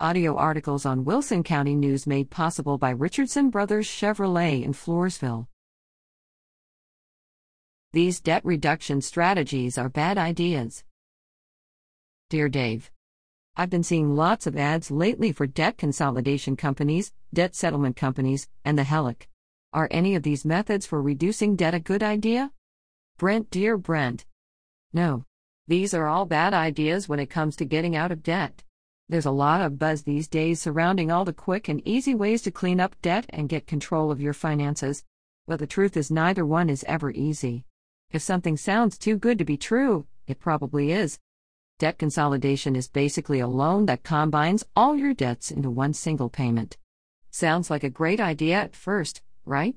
Audio articles on Wilson County News made possible by Richardson Brothers Chevrolet in Floresville. These debt reduction strategies are bad ideas. Dear Dave, I've been seeing lots of ads lately for debt consolidation companies, debt settlement companies, and the HELOC. Are any of these methods for reducing debt a good idea? Brent Dear Brent. No. These are all bad ideas when it comes to getting out of debt. There's a lot of buzz these days surrounding all the quick and easy ways to clean up debt and get control of your finances. But the truth is, neither one is ever easy. If something sounds too good to be true, it probably is. Debt consolidation is basically a loan that combines all your debts into one single payment. Sounds like a great idea at first, right?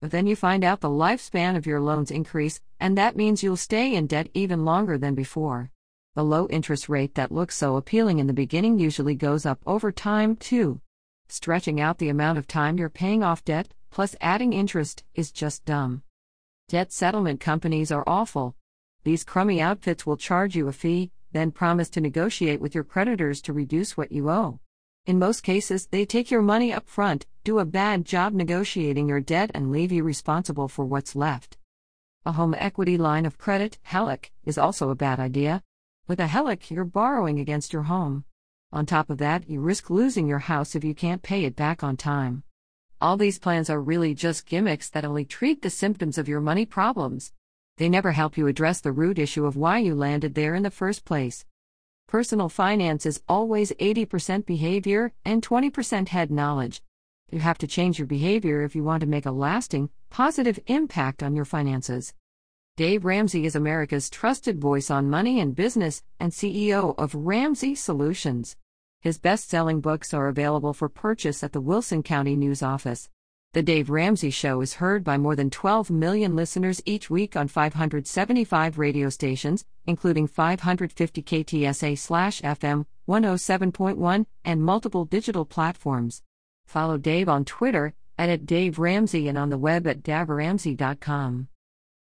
But then you find out the lifespan of your loans increase, and that means you'll stay in debt even longer than before. The low interest rate that looks so appealing in the beginning usually goes up over time, too. Stretching out the amount of time you're paying off debt, plus adding interest, is just dumb. Debt settlement companies are awful. These crummy outfits will charge you a fee, then promise to negotiate with your creditors to reduce what you owe. In most cases, they take your money up front, do a bad job negotiating your debt, and leave you responsible for what's left. A home equity line of credit, HELOC, is also a bad idea. With a HELOC, you're borrowing against your home. On top of that, you risk losing your house if you can't pay it back on time. All these plans are really just gimmicks that only treat the symptoms of your money problems. They never help you address the root issue of why you landed there in the first place. Personal finance is always 80% behavior and 20% head knowledge. You have to change your behavior if you want to make a lasting, positive impact on your finances. Dave Ramsey is America's trusted voice on money and business and CEO of Ramsey Solutions. His best selling books are available for purchase at the Wilson County News Office. The Dave Ramsey Show is heard by more than 12 million listeners each week on 575 radio stations, including 550 KTSA FM 107.1 and multiple digital platforms. Follow Dave on Twitter at, at Dave Ramsey and on the web at daveramsey.com.